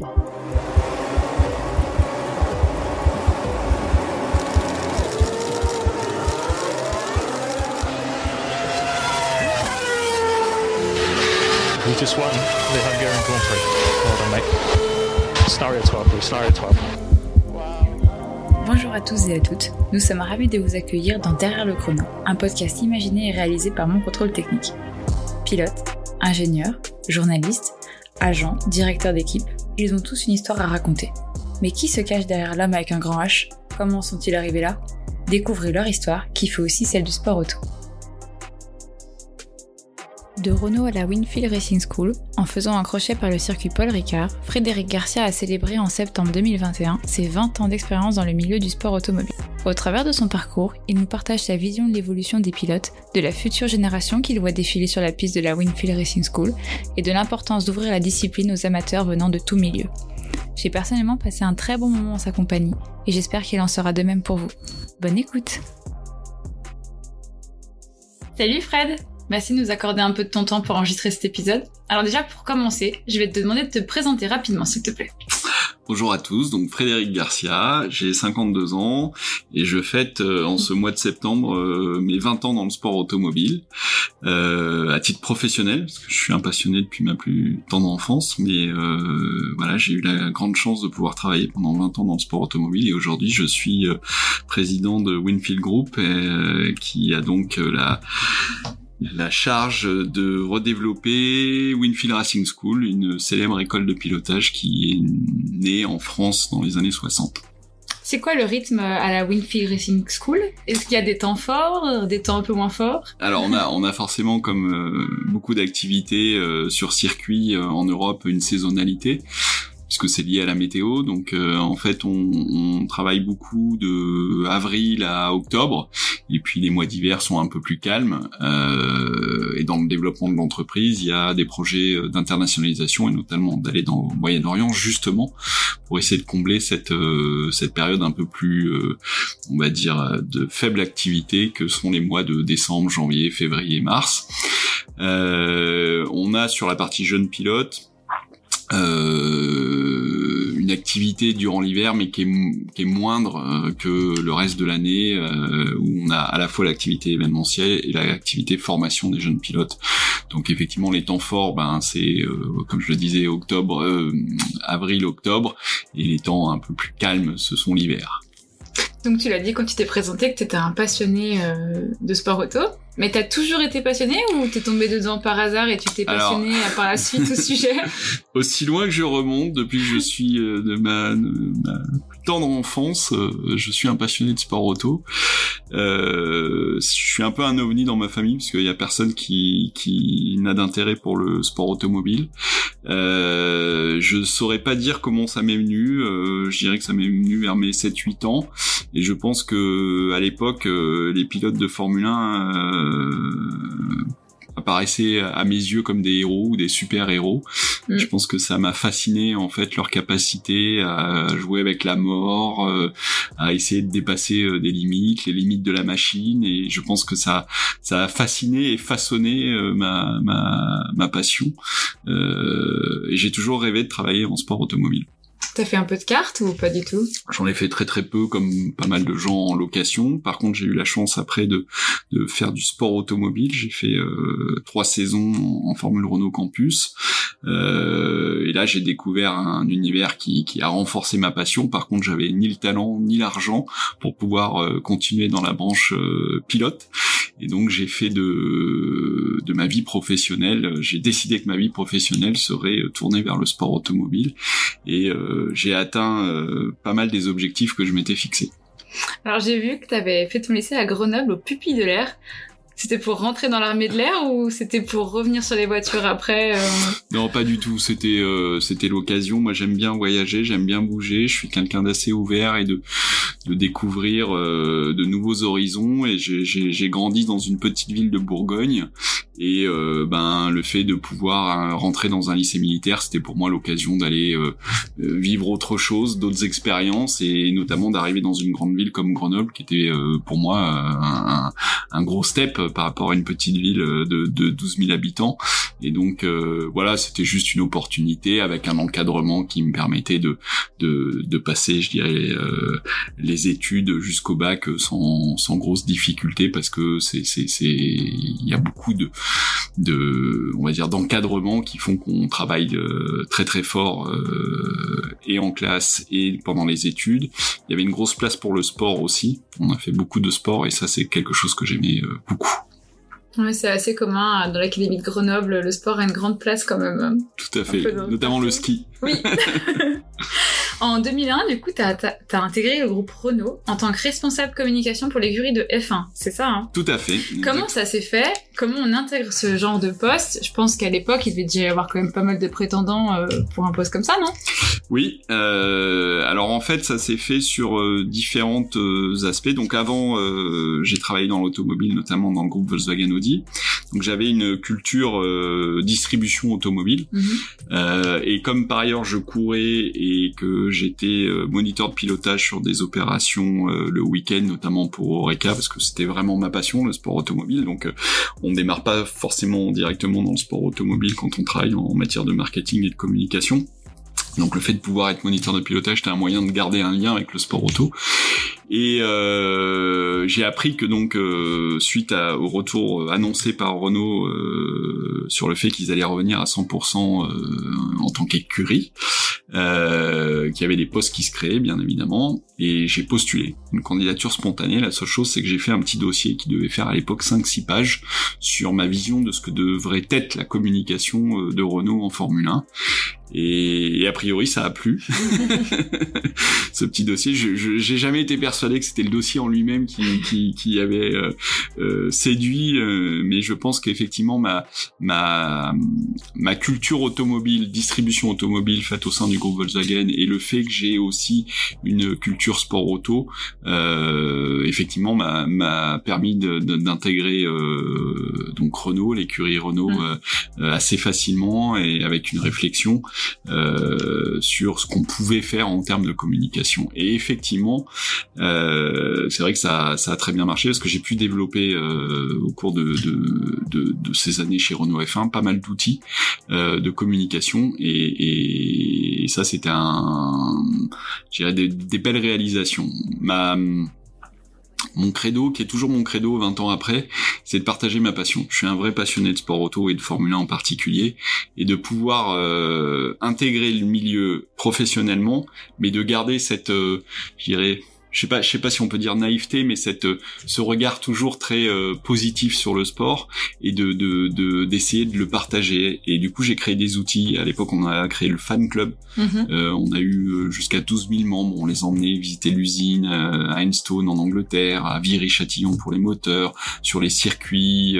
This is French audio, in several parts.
We just won the Hungarian Grand Prix. Well done, mate. Scenario 12, Blue. Scenario 12. Bonjour à tous et à toutes, nous sommes ravis de vous accueillir dans Derrière le chrono, un podcast imaginé et réalisé par mon contrôle technique. Pilote, ingénieur, journaliste, agent, directeur d'équipe, ils ont tous une histoire à raconter. Mais qui se cache derrière l'homme avec un grand H? Comment sont-ils arrivés là? Découvrez leur histoire qui fait aussi celle du sport auto. De Renault à la Winfield Racing School, en faisant un crochet par le circuit Paul Ricard, Frédéric Garcia a célébré en septembre 2021 ses 20 ans d'expérience dans le milieu du sport automobile. Au travers de son parcours, il nous partage sa vision de l'évolution des pilotes, de la future génération qu'il voit défiler sur la piste de la Winfield Racing School et de l'importance d'ouvrir la discipline aux amateurs venant de tous milieux. J'ai personnellement passé un très bon moment en sa compagnie et j'espère qu'il en sera de même pour vous. Bonne écoute Salut Fred Merci de nous accorder un peu de ton temps pour enregistrer cet épisode. Alors déjà, pour commencer, je vais te demander de te présenter rapidement, s'il te plaît. Bonjour à tous, donc Frédéric Garcia, j'ai 52 ans et je fête euh, en ce mois de septembre euh, mes 20 ans dans le sport automobile euh, à titre professionnel parce que je suis un passionné depuis ma plus tendre enfance mais euh, voilà j'ai eu la grande chance de pouvoir travailler pendant 20 ans dans le sport automobile et aujourd'hui je suis euh, président de Winfield Group et, qui a donc la la charge de redévelopper Winfield Racing School, une célèbre école de pilotage qui est née en France dans les années 60. C'est quoi le rythme à la Winfield Racing School? Est-ce qu'il y a des temps forts, des temps un peu moins forts? Alors on a on a forcément comme euh, beaucoup d'activités euh, sur circuit euh, en Europe une saisonnalité puisque c'est lié à la météo. Donc euh, en fait, on, on, travaille beaucoup de avril à octobre, et puis les mois d'hiver sont un peu plus calmes. Euh, et dans le développement de l'entreprise, il y a des projets d'internationalisation et notamment d'aller dans le Moyen-Orient justement pour essayer de combler cette euh, cette période un peu plus, euh, on va dire, de faible activité que sont les mois de décembre, janvier, février, mars. Euh, on a sur la partie jeune pilote euh, une activité durant l'hiver mais qui est, qui est moindre euh, que le reste de l'année euh, où on a à la fois l'activité événementielle et l'activité formation des jeunes pilotes. Donc effectivement les temps forts ben c'est euh, comme je le disais octobre avril octobre et les temps un peu plus calmes ce sont l'hiver. Donc tu l'as dit quand tu t'es présenté que tu étais un passionné de sport auto. Mais t'as toujours été passionné ou t'es tombé dedans par hasard et tu t'es passionné Alors... par la suite au sujet? Aussi loin que je remonte, depuis que je suis euh, de ma, de ma plus tendre enfance, euh, je suis un passionné de sport auto. Euh, je suis un peu un ovni dans ma famille parce qu'il y a personne qui, qui n'a d'intérêt pour le sport automobile. Euh, je saurais pas dire comment ça m'est venu. Euh, je dirais que ça m'est venu vers mes 7-8 ans. Et je pense que à l'époque, euh, les pilotes de Formule 1 euh, apparaissaient à mes yeux comme des héros ou des super héros. Mm. Je pense que ça m'a fasciné en fait leur capacité à jouer avec la mort, euh, à essayer de dépasser euh, des limites, les limites de la machine et je pense que ça ça a fasciné et façonné euh, ma, ma ma passion. Euh, et j'ai toujours rêvé de travailler en sport automobile. T'as fait un peu de cartes ou pas du tout? J'en ai fait très très peu, comme pas mal de gens en location. Par contre, j'ai eu la chance après de, faire du sport automobile. J'ai fait euh, trois saisons en, Formule Renault Campus. Euh, et là, j'ai découvert un univers qui, qui, a renforcé ma passion. Par contre, j'avais ni le talent ni l'argent pour pouvoir euh, continuer dans la branche euh, pilote. Et donc j'ai fait de, ma vie professionnelle, j'ai décidé que ma vie professionnelle serait tournée vers le sport automobile. Et euh, j'ai atteint euh, pas mal des objectifs que je m'étais fixés. Alors j'ai vu que tu avais fait ton lycée à Grenoble au Pupille de l'air. C'était pour rentrer dans l'armée de l'air ou c'était pour revenir sur les voitures après euh... Non, pas du tout. C'était euh, c'était l'occasion. Moi, j'aime bien voyager, j'aime bien bouger. Je suis quelqu'un d'assez ouvert et de de découvrir euh, de nouveaux horizons. Et j'ai grandi dans une petite ville de Bourgogne. Et euh, ben le fait de pouvoir rentrer dans un lycée militaire, c'était pour moi l'occasion d'aller euh, vivre autre chose, d'autres expériences, et notamment d'arriver dans une grande ville comme Grenoble, qui était euh, pour moi un, un, gros step par rapport à une petite ville de, de 12 000 habitants. Et donc voilà, c'était juste une opportunité avec un encadrement qui me permettait de de, de passer, je dirais, les études jusqu'au bac sans sans grosse difficulté parce que c'est c'est c'est il y a beaucoup de de on va dire d'encadrement qui font qu'on travaille très très fort et en classe et pendant les études. Il y avait une grosse place pour le sport aussi. On a fait beaucoup de sport et ça c'est quelque chose que j'aimais euh, beaucoup. C'est assez commun dans l'académie de Grenoble. Le sport a une grande place quand même. Tout à fait, notamment le ski. Oui. En 2001, du coup, tu as, intégré le groupe Renault en tant que responsable communication pour l'écurie de F1. C'est ça, hein? Tout à fait. Comment ça s'est fait? Comment on intègre ce genre de poste? Je pense qu'à l'époque, il devait déjà y avoir quand même pas mal de prétendants euh, pour un poste comme ça, non? Oui. Euh, alors en fait, ça s'est fait sur euh, différents aspects. Donc avant, j'ai travaillé dans l'automobile, notamment dans le groupe Volkswagen Audi. Donc j'avais une culture distribution automobile. Mhm. et comme par ailleurs je courais et que j'étais euh, moniteur de pilotage sur des opérations euh, le week-end, notamment pour Oreca, parce que c'était vraiment ma passion, le sport automobile. Donc, euh, on démarre pas forcément directement dans le sport automobile quand on travaille en matière de marketing et de communication. Donc le fait de pouvoir être moniteur de pilotage, c'était un moyen de garder un lien avec le sport auto. Et euh, j'ai appris que donc euh, suite au retour annoncé par Renault euh, sur le fait qu'ils allaient revenir à 100% en tant qu'écurie, qu'il y avait des postes qui se créaient bien évidemment, et j'ai postulé une candidature spontanée. La seule chose c'est que j'ai fait un petit dossier qui devait faire à l'époque 5-6 pages sur ma vision de ce que devrait être la communication de Renault en Formule 1. Et, a priori, ça a plu. Ce petit dossier, je j'ai jamais été persuadé que c'était le dossier en lui-même qui, qui, qui, avait euh, euh séduit, euh, mais je pense qu'effectivement ma ma ma culture automobile, distribution automobile faite au sein du groupe Volkswagen et le fait que j'ai aussi une culture sport auto, euh, effectivement m'a permis d'intégrer donc Renault, l'écurie Renault mmh. assez facilement et avec une réflexion euh, sur ce qu'on pouvait faire en termes de communication. Et effectivement, euh, c'est vrai que ça, ça a très bien marché parce que j'ai pu développer euh, au cours de, de, de, de, ces années chez Renault F1 pas mal d'outils euh, de communication et, et ça c'était un, je des, belles réalisations. Mon credo, qui est toujours mon credo 20 ans après, c'est de partager ma passion. Je suis un vrai passionné de sport auto et de Formule 1 en particulier, et de pouvoir euh, intégrer le milieu professionnellement, mais de garder cette, euh, je dirais, je sais pas, je sais pas si on peut dire naïveté, mais cette ce regard toujours très euh, positif sur le sport et de de d'essayer de, le partager. Et du coup, j'ai créé des outils. À l'époque, on a créé le fan club. Mhm. euh, on a eu euh, jusqu'à 12 000 membres. On les emmenait visiter l'usine euh, à Enstone en Angleterre, à Viry-Châtillon pour les moteurs, sur les circuits,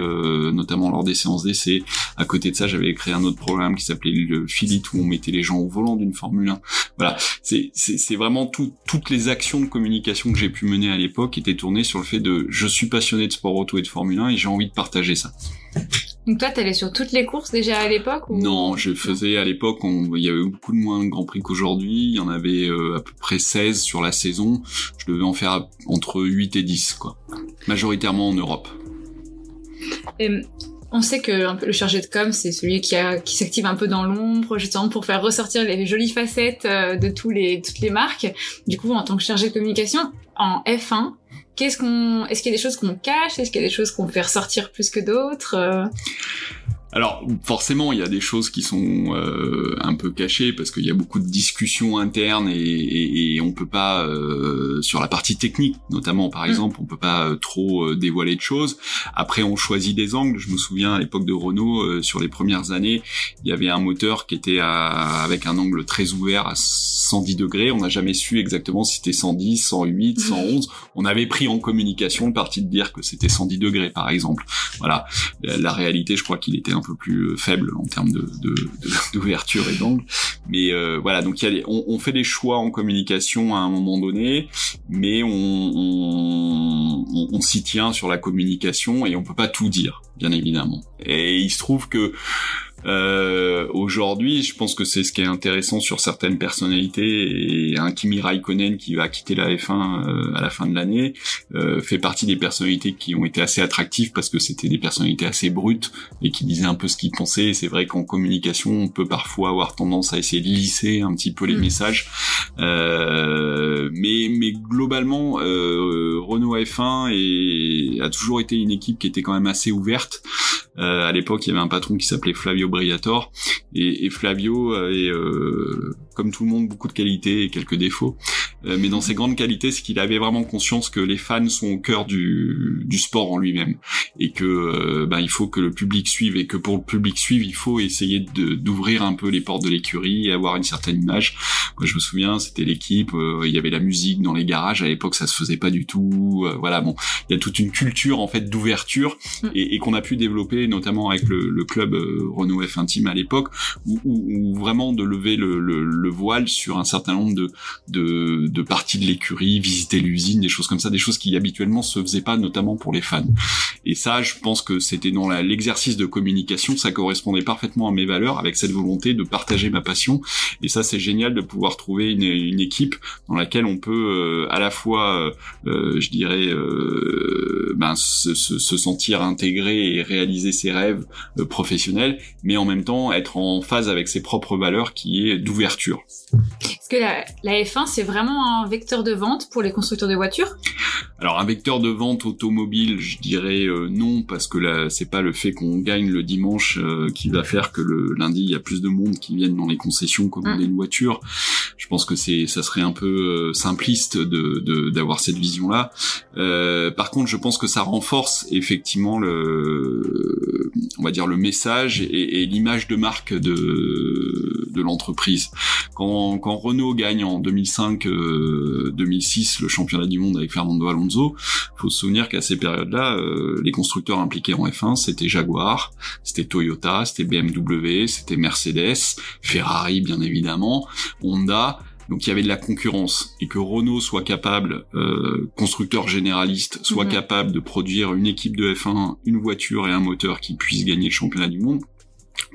notamment lors des séances d'essai. À côté de ça, j'avais créé un autre programme qui s'appelait le Filit où on mettait les gens au volant d'une Formule 1. Voilà, c'est c'est vraiment tout, toutes les actions de communication que j'ai pu mener à l'époque était tournée sur le fait de je suis passionné de sport auto et de Formule 1 et j'ai envie de partager ça. Donc toi, t'allais sur toutes les courses déjà à l'époque ou... Non, je faisais à l'époque, il y avait beaucoup de moins de Grands Prix qu'aujourd'hui. Il y en avait euh, à peu près 16 sur la saison. Je devais en faire entre 8 et 10, quoi. Majoritairement en Europe. Et on sait que le chargé de com, c'est celui qui, qui s'active un peu dans l'ombre, justement pour faire ressortir les jolies facettes euh, de tous les, toutes les marques. Du coup, en tant que chargé de communication, en F1, qu'est-ce qu'on, est-ce qu'il y a des choses qu'on cache? Est-ce qu'il y a des choses qu'on fait ressortir plus que d'autres euh? Alors forcément, il y a des choses qui sont euh, un peu cachées parce qu'il y a beaucoup de discussions internes et, et, et on peut pas euh, sur la partie technique, notamment par mm. exemple, on peut pas euh, trop euh, dévoiler de choses. Après, on choisit des angles. Je me souviens à l'époque de Renault, euh, sur les premières années, il y avait un moteur qui était à, avec un angle très ouvert à 110 degrés. On n'a jamais su exactement si c'était 110, 108, 111. On avait pris en communication le parti de dire que c'était 110 degrés, par exemple. Voilà. La, la réalité, je crois qu'il était un peu plus euh, faible en termes de, d'ouverture et d'angle. Mais euh, voilà, donc y a on, fait des choix en communication à un moment donné, mais on, on, on s'y tient sur la communication et on peut pas tout dire, bien évidemment. Et il se trouve que Euh, aujourd'hui, je pense que c'est ce qui est intéressant sur certaines personnalités. Et un Kimi Raikkonen qui va quitter la F1 euh, à la fin de l'année euh, fait partie des personnalités qui ont été assez attractives parce que c'était des personnalités assez brutes et qui disaient un peu ce qu'ils pensaient. C'est vrai qu'en communication, on peut parfois avoir tendance à essayer de lisser un petit peu les mm. messages. Euh, mais, mais globalement, euh, Renault F1 est, a toujours été une équipe qui était quand même assez ouverte. Euh, à l'époque, il y avait un patron qui s'appelait Flavio Briator, et, et Flavio euh, comme tout le monde, beaucoup de qualités et quelques défauts. Euh, mais dans ses grandes qualités, c'est qu'il avait vraiment conscience que les fans sont au cœur du, du sport en lui-même, et que euh, ben, il faut que le public suive, et que pour le public suive, il faut essayer d'ouvrir un peu les portes de l'écurie et avoir une certaine image. Moi, je me souviens, c'était l'équipe, il y avait la musique dans les garages. À l'époque, ça se faisait pas du tout. voilà, bon, il y a toute une culture en fait d'ouverture mm. et, et qu'on a pu développer notamment avec le, club euh, Renault F1 Team à l'époque, où, vraiment de lever le, voile sur un certain nombre de, de, parties de l'écurie, visiter l'usine, des choses comme ça, des choses qui habituellement se faisaient pas, notamment pour les fans. Et ça, je pense que c'était dans l'exercice de communication, ça correspondait parfaitement à mes valeurs, avec cette volonté de partager ma passion. Et ça, c'est génial de pouvoir trouver une, équipe dans laquelle on peut euh, à la fois, euh, je dirais, ben, se, se, sentir intégré et réaliser ses rêves euh, professionnels, mais en même temps être en phase avec ses propres valeurs qui est d'ouverture. Yes. Est-ce que la, la F1 c'est vraiment un vecteur de vente pour les constructeurs de voitures? Alors un vecteur de vente automobile, je dirais euh, non parce que là c'est pas le fait qu'on gagne le dimanche euh, qui va faire que le lundi il y a plus de monde qui viennent dans les concessions commander mm. une voiture. Je pense que c'est ça serait un peu simpliste de d'avoir cette vision là. par contre, je pense que ça renforce effectivement le on va dire le message et, l'image de marque de, de l'entreprise. Quand, quand Renault gagne en 2005-2006 euh, le championnat du monde avec Fernando Alonso, faut se souvenir qu'à ces périodes-là, euh, les constructeurs impliqués en F1, c'était Jaguar, c'était Toyota, c'était BMW, c'était Mercedes, Ferrari bien évidemment, Honda, donc il y avait de la concurrence. Et que Renault soit capable, euh, constructeur généraliste, soit capable de produire une équipe de F1, une voiture et un moteur qui puisse gagner le championnat du monde,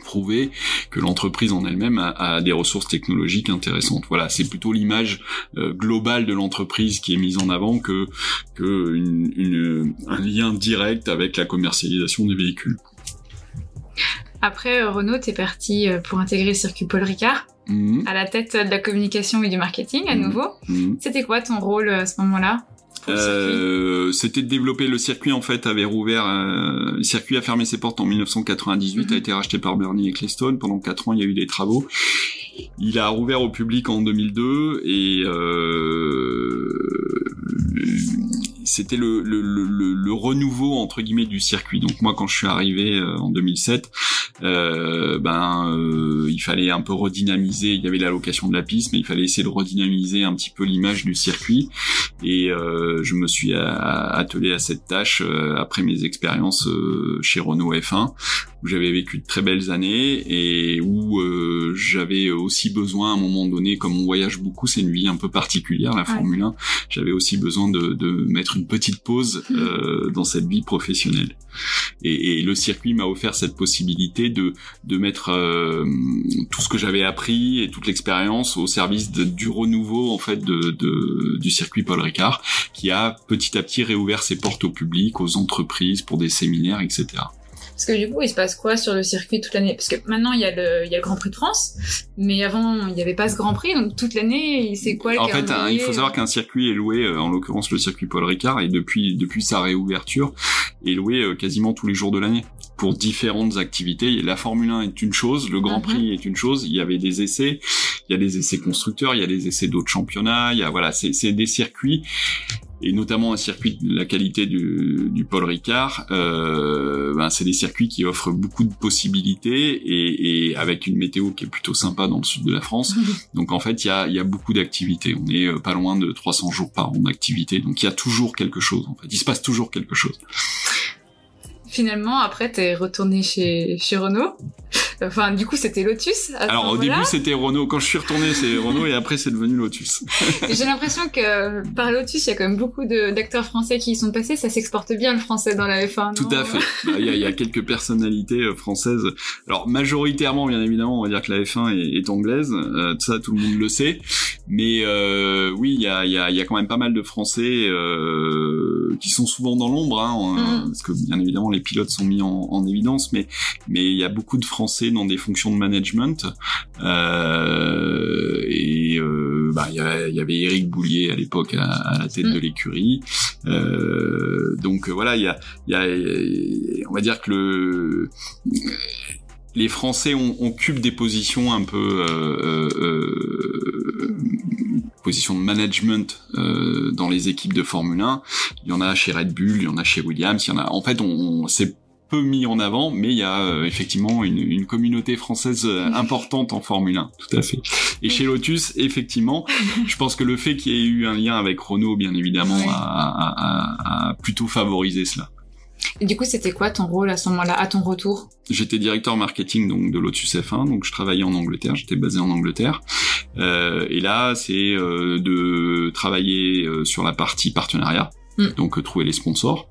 prouver que l'entreprise en elle-même a, des ressources technologiques intéressantes. Voilà, c'est plutôt l'image euh, globale de l'entreprise qui est mise en avant que, que une, un lien direct avec la commercialisation des véhicules. Après, Renault, t'es parti euh, pour intégrer le circuit Paul Ricard. Mhm. à la tête de la communication et du marketing à mhm. nouveau. Mhm. C'était quoi ton rôle à ce moment-là? Euh, c'était de développer le circuit en fait avait rouvert euh, le circuit a fermé ses portes en 1998 a été racheté par Bernie Ecclestone. Pendant quatre ans il y a eu des travaux. Il a rouvert au public en 2002 et euh, c'était le, le, le, le, renouveau entre guillemets du circuit. Donc moi quand je suis arrivé euh, en 2007, euh, ben euh, il fallait un peu redynamiser. Il y avait l'allocation de la piste, mais il fallait essayer de redynamiser un petit peu l'image du circuit. Et euh, je me suis attelé à cette tâche euh, après mes expériences chez Renault F1 où j'avais vécu de très belles années et où euh, j'avais aussi besoin à un moment donné, comme on voyage beaucoup, c'est une vie un peu particulière, la Formule 1, j'avais aussi besoin de, de, mettre une petite pause mmh. euh, dans cette vie professionnelle. Et, et le circuit m'a offert cette possibilité de, de mettre euh, tout ce que j'avais appris et toute l'expérience au service de, du renouveau en fait de, de, du circuit Paul Ricard, qui a petit à petit réouvert ses portes au public, aux entreprises, pour des séminaires, etc. Parce que du coup, il se passe quoi sur le circuit toute l'année? Parce que maintenant, il y, a le, il y a le Grand Prix de France, mais avant, il n'y avait pas ce Grand Prix, donc toute l'année, c'est quoi le En fait, il faut savoir qu'un circuit est loué, euh, en l'occurrence le circuit Paul Ricard, et depuis, depuis sa réouverture, est loué euh, quasiment tous les jours de l'année pour différentes activités. La Formule 1 est une chose, le Grand mhm. Prix est une chose. Il y avait des essais, il y a des essais constructeurs, il y a des essais d'autres championnats. Il y a voilà, c'est des circuits et notamment un circuit de la qualité du, du Paul Ricard, euh, ben c'est des circuits qui offrent beaucoup de possibilités et, et, avec une météo qui est plutôt sympa dans le sud de la France. Donc en fait, il y a, y a beaucoup d'activités. On est euh, pas loin de 300 jours par an d'activité. Donc il y a toujours quelque chose. En fait, il se passe toujours quelque chose. Finalement, après, t'es retourné chez, chez Renault. Enfin, du coup, c'était Lotus. À Alors au début, c'était Renault. Quand je suis retourné, c'est Renault et après, c'est devenu Lotus. J'ai l'impression que par Lotus, il y a quand même beaucoup d'acteurs français qui y sont passés. Ça s'exporte bien le français dans la F1. Tout à fait. Bah, il y, a, y, a, quelques personnalités euh, françaises. Alors majoritairement, bien évidemment, on va dire que la F1 est, est anglaise. Euh, ça, tout le monde le sait. Mais euh, oui, il y a, y, a, y a, quand même pas mal de Français euh, qui sont souvent dans l'ombre, hein, mm. parce que bien évidemment les pilotes sont mis en, en évidence, mais mais il y a beaucoup de Français dans des fonctions de management. Euh, et euh, bah, il y, avait Eric Boulier à l'époque à, à, la tête mm. de l'écurie. Euh, donc voilà, il y a, y a, on va dire que le les Français ont, occupent des positions un peu euh, euh, positions de management euh, dans les équipes de Formule 1. Il y en a chez Red Bull, il y en a chez Williams, il y en a. En fait, on, on c'est peu mis en avant, mais il y a euh, effectivement une, une, communauté française euh, importante en Formule 1, tout à fait. Et chez Lotus, effectivement, je pense que le fait qu'il y ait eu un lien avec Renault, bien évidemment, a, a, a plutôt favorisé cela. Et du coup, c'était quoi ton rôle à ce moment-là, à ton retour? J'étais directeur marketing donc de Lotus F1, donc je travaillais en Angleterre, j'étais basé en Angleterre. Euh, et là, c'est euh, de travailler euh, sur la partie partenariat. Mm. Donc euh, trouver les sponsors,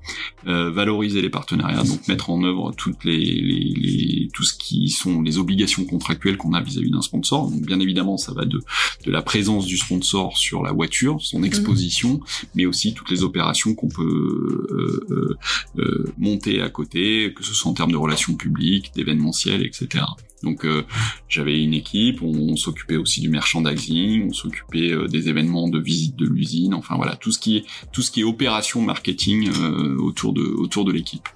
euh, valoriser les partenariats, donc mettre en œuvre toutes les, les, les, tout ce qui sont les obligations contractuelles qu'on a vis-à-vis d'un sponsor. Donc bien évidemment, ça va de, de la présence du sponsor sur la voiture, son mm. exposition, mais aussi toutes les opérations qu'on peut euh, euh, euh, monter à côté, que ce soit en termes de relations publiques, d'événementiel, etc. Donc euh, j'avais une équipe, on, s'occupait aussi du merchandising, on s'occupait euh, des événements de visite de l'usine, enfin voilà tout ce qui est tout ce qui est opération marketing euh, autour de autour de l'équipe.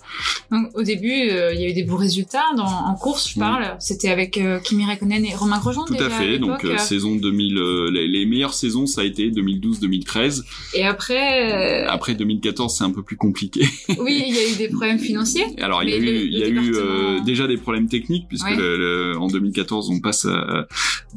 au début, il y a eu des beaux résultats dans, en course, je parle. C'était avec Kimi Raikkonen et Romain Grosjean. Tout à fait. donc saison 2000, les, les, meilleures saisons ça a été 2012-2013. Et après. Après 2014, c'est un peu plus compliqué. oui, il y a eu des problèmes financiers. Alors il y a eu il y a eu déjà des problèmes techniques puisque le en 2014, on passe à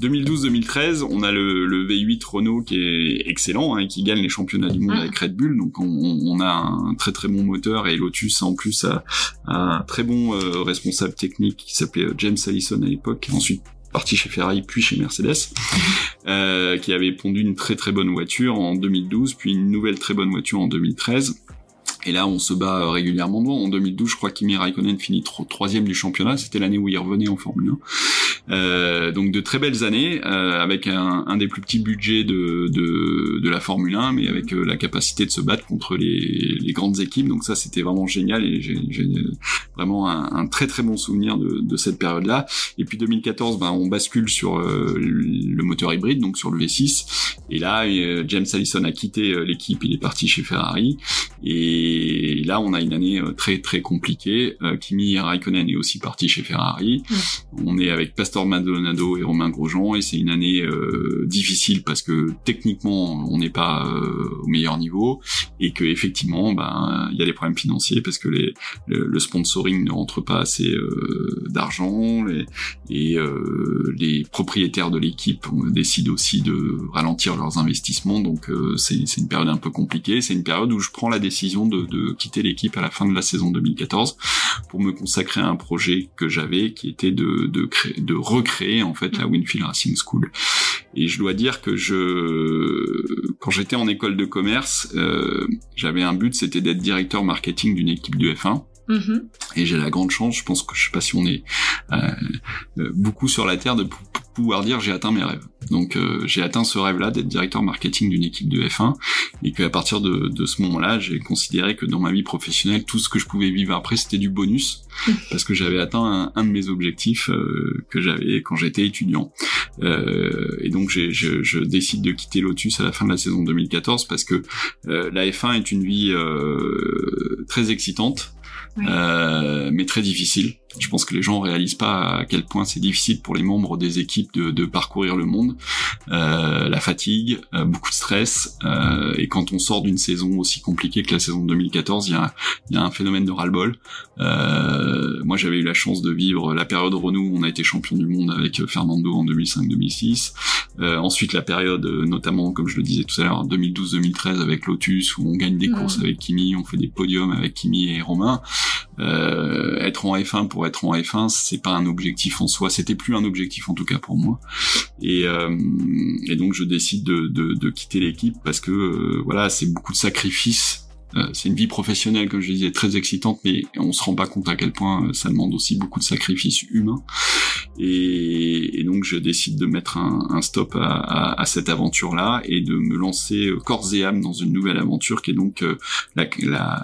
2012-2013, on a le, le, V8 Renault qui est excellent hein, et qui gagne les championnats du monde avec Red Bull. Donc on, on, a un très très bon moteur et Lotus en plus a, un très bon euh, responsable technique qui s'appelait euh, James Allison à l'époque. Ensuite parti chez Ferrari puis chez Mercedes, euh, qui avait pondu une très très bonne voiture en 2012, puis une nouvelle très bonne voiture en 2013. Et là, on se bat euh, régulièrement devant. En 2012, je crois qu'Imi Raikkonen finit troisième du championnat. C'était l'année où il revenait en Formule 1. Euh, donc de très belles années, euh, avec un, un, des plus petits budgets de, de, de, la Formule 1, mais avec euh, la capacité de se battre contre les, les grandes équipes. Donc ça, c'était vraiment génial et j'ai vraiment un, un, très très bon souvenir de, de cette période-là. Et puis 2014, ben, on bascule sur euh, le moteur hybride, donc sur le V6. Et là, James Allison a quitté l'équipe, il est parti chez Ferrari. Et the et là, on a une année euh, très très compliquée. Euh, Kimi Raikkonen est aussi parti chez Ferrari. On est avec Pastor Maldonado et Romain Grosjean et c'est une année euh, difficile parce que techniquement, on n'est pas au meilleur niveau et que effectivement, ben il y a des problèmes financiers parce que les, le, sponsoring ne rentre pas assez d'argent et les propriétaires de l'équipe décident aussi de ralentir leurs investissements. Donc c'est une période un peu compliquée. C'est une période où je prends la décision de de, quitter l'équipe à la fin de la saison 2014 pour me consacrer à un projet que j'avais qui était de, de, créer, de recréer en fait la mm. Winfield Racing School. Et je dois dire que je, quand j'étais en école de commerce, euh, j'avais un but, c'était d'être directeur marketing d'une équipe de F1. Mm-hmm. Et j'ai la grande chance, je pense que je sais pas si on est euh, euh beaucoup sur la terre de pouvoir dire j'ai atteint mes rêves. Donc euh, j'ai atteint ce rêve-là d'être directeur marketing d'une équipe de F1 et qu'à partir de, de ce moment-là, j'ai considéré que dans ma vie professionnelle, tout ce que je pouvais vivre après, c'était du bonus parce que j'avais atteint un, un, de mes objectifs euh, que j'avais quand j'étais étudiant. Euh, et donc je, je, décide de quitter Lotus à la fin de la saison 2014 parce que la F1 est une vie très excitante euh, mais très difficile. Je pense que les gens réalisent pas à quel point c'est difficile pour les membres des équipes de, de parcourir le monde. Euh, la fatigue, euh, beaucoup de stress, euh, et quand on sort d'une saison aussi compliquée que la saison 2014, il y a, y a un phénomène de ras-le-bol. Euh, moi, j'avais eu la chance de vivre la période Renault où on a été champion du monde avec Fernando en 2005-2006. ensuite, la période, notamment, comme je le disais tout à l'heure, 2012-2013 avec Lotus, où on gagne des mmh. courses avec Kimi, on fait des podiums avec Kimi et Romain. Euh, être en F1 pour être en F1, c'est pas un objectif en soi. C'était plus un objectif en tout cas pour moi. Et, euh, et donc je décide de, de, de quitter l'équipe parce que euh, voilà, c'est beaucoup de sacrifices euh, c'est une vie professionnelle, comme je disais, très excitante, mais on se rend pas compte à quel point euh, ça demande aussi beaucoup de sacrifices humains. Et, donc je décide de mettre un, stop à, cette aventure-là et de me lancer euh, corps et âme dans une nouvelle aventure qui est donc la,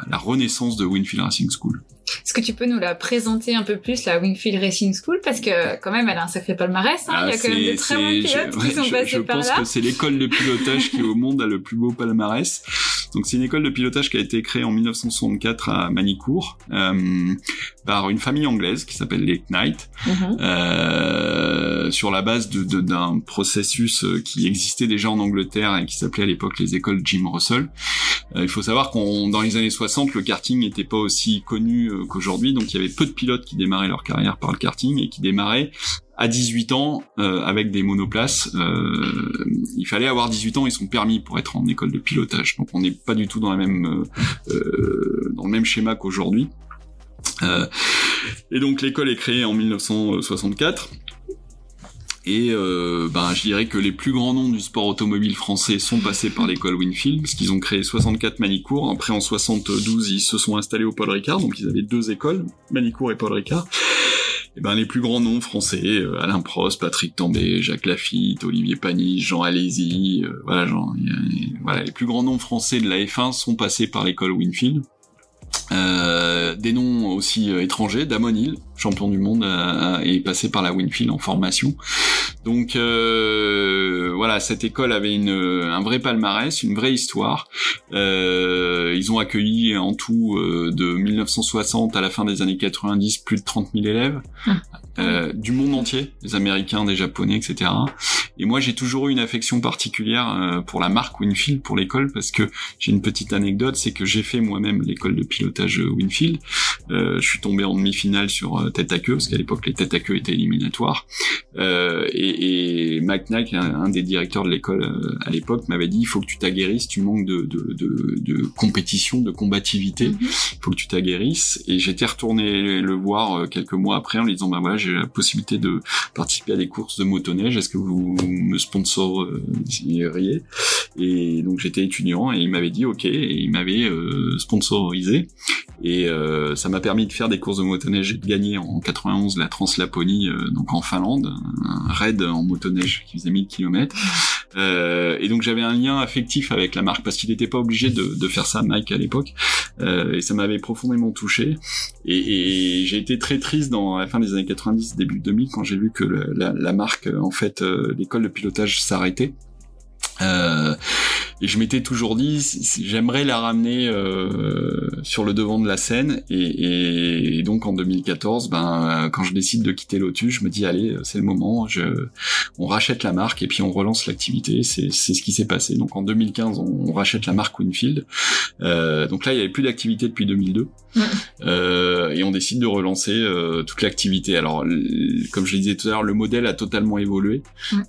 la renaissance de Winfield Racing School. Est-ce que tu peux nous la présenter un peu plus, la Wingfield Racing School? Parce que quand même, elle a un sacré palmarès. Hein. Il y a quand même de très bons pilotes qui sont passés par là. Je pense que c'est l'école de pilotage qui au monde a le plus beau palmarès. Donc c'est une école de pilotage qui a été créée en 1964 à Manicourt euh, par une famille anglaise qui s'appelle les Knight, mhm. euh, sur la base d'un de, processus euh, qui existait déjà en Angleterre et qui s'appelait à l'époque les écoles Jim Russell. Euh, il faut savoir qu'on dans les années 60, le karting n'était pas aussi connu qu'aujourd'hui, donc il y avait peu de pilotes qui démarraient leur carrière par le karting et qui démarraient à 18 ans euh, avec des monoplaces. Euh, il fallait avoir 18 ans et son permis pour être en école de pilotage. Donc on n'est pas du tout dans euh, dans le même schéma qu'aujourd'hui. et donc l'école est créée en 1964. Et euh, ben, je dirais que les plus grands noms du sport automobile français sont passés par l'école Winfield, parce qu'ils ont créé 64 Manicourt. Après, en 72, ils se sont installés au Paul Ricard, donc ils avaient deux écoles, Manicourt et Paul Ricard. Et ben, les plus grands noms français, euh, Alain Prost, Patrick Tambay, Jacques Lafitte, Olivier Panis, Jean Alési, euh, voilà, voilà, les plus grands noms français de la F1 sont passés par l'école Winfield. Euh, des noms aussi euh, étrangers, Damon Hill, champion du monde, euh, est passé par la Winfield en formation. Donc voilà, cette école avait une, un vrai palmarès, une vraie histoire. ils ont accueilli en tout de 1960 à la fin des années 90 plus de 30 000 élèves. Hum. Euh, du monde entier, des Américains, des Japonais, etc. Et moi, j'ai toujours eu une affection particulière euh, pour la marque Winfield, pour l'école, parce que j'ai une petite anecdote, c'est que j'ai fait moi-même l'école de pilotage Winfield. Euh, je suis tombé en demi-finale sur tête à queue, parce qu'à l'époque les têtes à queue étaient éliminatoires. et, et McNack, un, des directeurs de l'école à l'époque, m'avait dit il faut que tu t'aguerrisses, tu manques de, de, de, de compétition, de combativité, mhm. il faut que tu t'aguerrisses. Et j'étais retourné le voir quelques mois après en lui disant bah voilà j'ai la possibilité de participer à des courses de motoneige, est-ce que vous me sponsoriseriez Et donc j'étais étudiant et il m'avait dit ok, et il m'avait euh, sponsorisé. Et euh, ça m'a permis de faire des courses de motoneige et de gagner en 91 la Translaponie, euh, donc en Finlande, un raid en motoneige qui faisait 1000 km. Euh, et donc j'avais un lien affectif avec la marque parce qu'il n'était pas obligé de, de, faire ça, Mike, à l'époque. Euh, et ça m'avait profondément touché. Et, et j'ai été très triste dans la fin des années 90, début 2000, quand j'ai vu que la, la, marque, en fait, l'école de pilotage s'arrêtait. Euh, et je m'étais toujours dit, j'aimerais la ramener euh, sur le devant de la scène. Et, et, donc en 2014, ben quand je décide de quitter Lotus, je me dis allez, c'est le moment. Je, on rachète la marque et puis on relance l'activité. C'est ce qui s'est passé. Donc en 2015, on, rachète la marque Winfield. Euh, donc là, il y avait plus d'activité depuis 2002. Euh, et on décide de relancer euh, toute l'activité. Alors, comme je le disais tout à l'heure, le modèle a totalement évolué,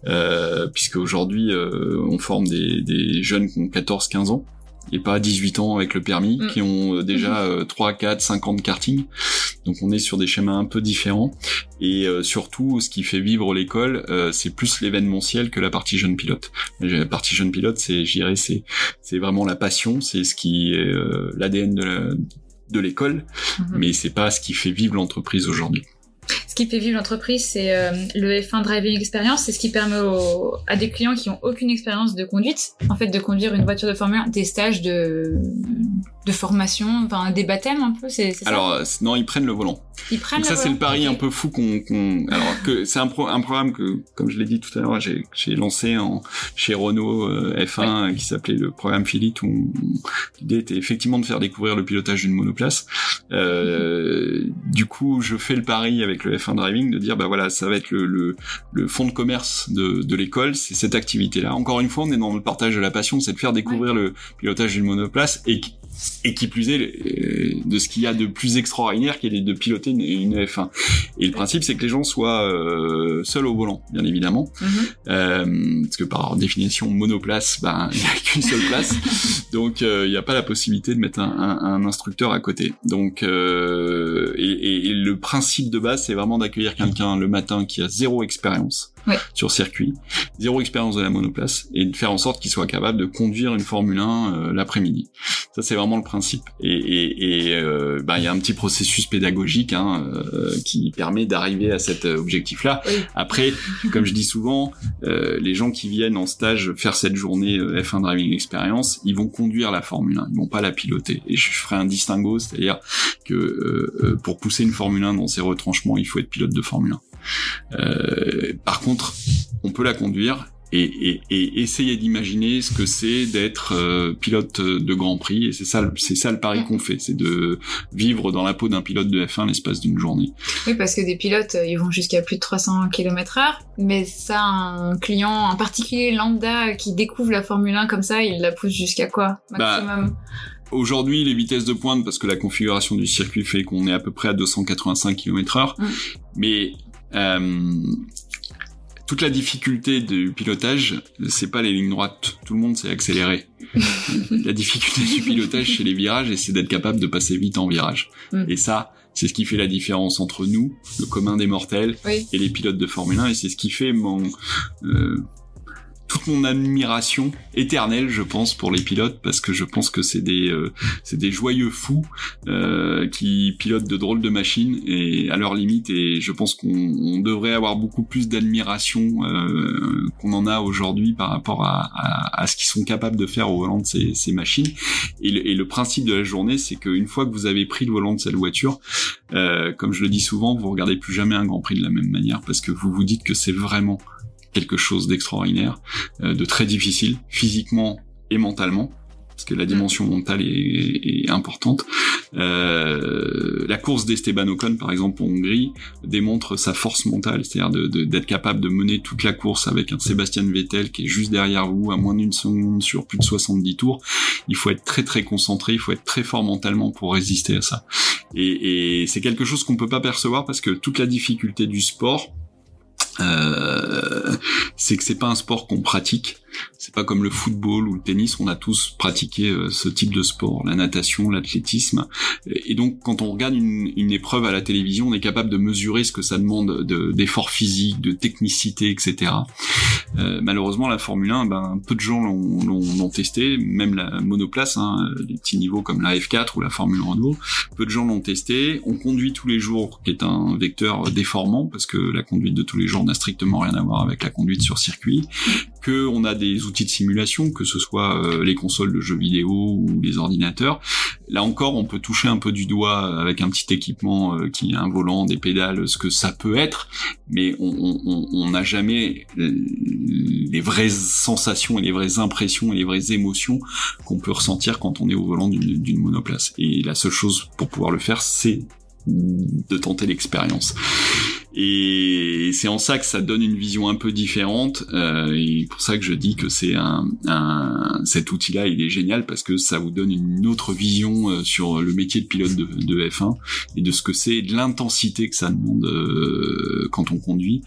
euh, puisque aujourd'hui, euh, on forme des, des jeunes qui ont 14-15 ans et pas 18 ans avec le permis, mm. qui ont euh, déjà 3, 4, 5 ans de karting. Donc on est sur des schémas un peu différents. Et euh, surtout, ce qui fait vivre l'école, euh, c'est plus l'événementiel que la partie jeune pilote. La partie jeune pilote, c'est, j'irais, c'est, c'est vraiment la passion, c'est ce qui est l'ADN de l'école, mm-hmm. mais c'est pas ce qui fait vivre l'entreprise aujourd'hui qui fait vivre l'entreprise, c'est euh, le F1 Driving Experience. C'est ce qui permet à des clients qui ont aucune expérience de conduite, en fait, de conduire une voiture de Formule 1, des stages de, de formation, enfin des baptêmes un peu, c'est ça Alors non, ils prennent le volant. Ils prennent Donc ça c'est le pari un peu fou qu'on, alors que c'est un, un programme que, comme je l'ai dit tout à l'heure, j'ai, lancé en chez Renault euh, F1 qui s'appelait le programme Philippe où l'idée était effectivement de faire découvrir le pilotage d'une monoplace. Euh, du coup, je fais le pari avec le F1 Driving de dire bah voilà, ça va être le, le, le fond de commerce de, de l'école, c'est cette activité-là. Encore une fois, on est dans le partage de la passion, c'est de faire découvrir le pilotage d'une monoplace et et qui plus est euh, de ce qu'il y a de plus extraordinaire qui est de piloter une, une F1 et le principe c'est que les gens soient euh, seuls au volant bien évidemment. Mhm. euh, parce que par définition monoplace ben il n'y a qu'une seule place. Donc euh, il n'y a pas la possibilité de mettre un, un- un instructeur à côté. Donc euh, et, et- et le principe de base c'est vraiment d'accueillir quelqu'un le matin qui a zéro expérience Ouais. sur circuit zéro expérience de la monoplace et de faire en sorte qu'il soit capable de conduire une Formule 1 euh, l'après-midi ça c'est vraiment le principe. Et, et, et euh, il y a un petit processus pédagogique hein, euh, qui permet d'arriver à cet objectif-là. Oui. Après, comme je dis souvent, euh, les gens qui viennent en stage faire cette journée euh, F1 Driving Experience, ils vont conduire la Formule 1, ils vont pas la piloter. Et je ferai un distinguo, c'est-à-dire que euh, euh, pour pousser une Formule 1 dans ses retranchements, il faut être pilote de Formule 1. Euh, par contre, on peut la conduire et, et, et essayer d'imaginer ce que c'est d'être euh, pilote de Grand Prix. Et c'est ça c'est ça le pari qu'on fait c'est de vivre dans la peau d'un pilote de F1 l'espace d'une journée. Oui, parce que des pilotes, euh, ils vont jusqu'à plus de 300 km heure, mais ça, un client, un particulier lambda qui découvre la Formule 1 comme ça, il la pousse jusqu'à quoi Bah, Maximum? Aujourd'hui, les vitesses de pointe, parce que la configuration du circuit fait qu'on est à peu près à 285 km heure, Mm. mais euh, toute la difficulté du pilotage, c'est pas les lignes droites. Tout le monde sait accélérer. la difficulté du pilotage, c'est les virages et c'est d'être capable de passer vite en virage. Mm. Et ça, c'est ce qui fait la différence entre nous, le commun des mortels, Oui. et les pilotes de Formule 1 et c'est ce qui fait mon euh, toute mon admiration éternelle je pense pour les pilotes parce que je pense que c'est des euh, c'est des joyeux fous euh, qui pilotent de drôles de machines et à leur limite et je pense qu'on on devrait avoir beaucoup plus d'admiration euh, qu'on en a aujourd'hui par rapport à, à, à ce qu'ils sont capables de faire au volant de ces, ces machines. Et le, et le principe de la journée c'est qu'une fois que vous avez pris le volant de cette voiture euh, comme je le dis souvent, vous regardez plus jamais un Grand Prix de la même manière parce que vous vous dites que c'est vraiment quelque chose d'extraordinaire, euh, de très difficile, physiquement et mentalement, parce que la dimension mentale est, est importante. Euh, la course d'Esteban Ocon, par exemple, en Hongrie, démontre sa force mentale, c'est-à-dire de- de- d'être capable de mener toute la course avec un Sébastien Vettel qui est juste derrière vous à moins d'une seconde sur plus de 70 tours. Il faut être très très concentré, il faut être très fort mentalement pour résister à ça. Et, et c'est quelque chose qu'on peut pas percevoir parce que toute la difficulté du sport, euh, c'est que c'est pas un sport qu'on pratique. C'est pas comme le football ou le tennis, on a tous pratiqué euh, ce type de sport, la natation, l'athlétisme. Et, donc, quand on regarde une, une épreuve à la télévision, on est capable de mesurer ce que ça demande de- d'efforts physiques, de technicité, etc. Euh, malheureusement, la Formule 1, ben, peu de gens l'ont testé, même la monoplace, hein, les petits niveaux comme la F4 ou la Formule Renault, peu de gens l'ont testé. On conduit tous les jours, qui est un vecteur déformant, parce que la conduite de tous les jours n'a strictement rien à voir avec la conduite sur circuit. Que on a des outils de simulation, que ce soit euh, les consoles de jeux vidéo ou les ordinateurs. Là encore, on peut toucher un peu du doigt avec un petit équipement euh, qui a un volant, des pédales, ce que ça peut être, mais on n'a jamais les vraies sensations et les vraies impressions et les vraies émotions qu'on peut ressentir quand on est au volant d'une monoplace. Et la seule chose pour pouvoir le faire, c'est de tenter l'expérience. Et c'est en ça que ça donne une vision un peu différente. Euh, et pour ça que je dis que c'est un, un- cet outil-là, il est génial parce que ça vous donne une autre vision euh, sur le métier de pilote de, de F1 et de ce que c'est, de l'intensité que ça demande euh, quand on conduit,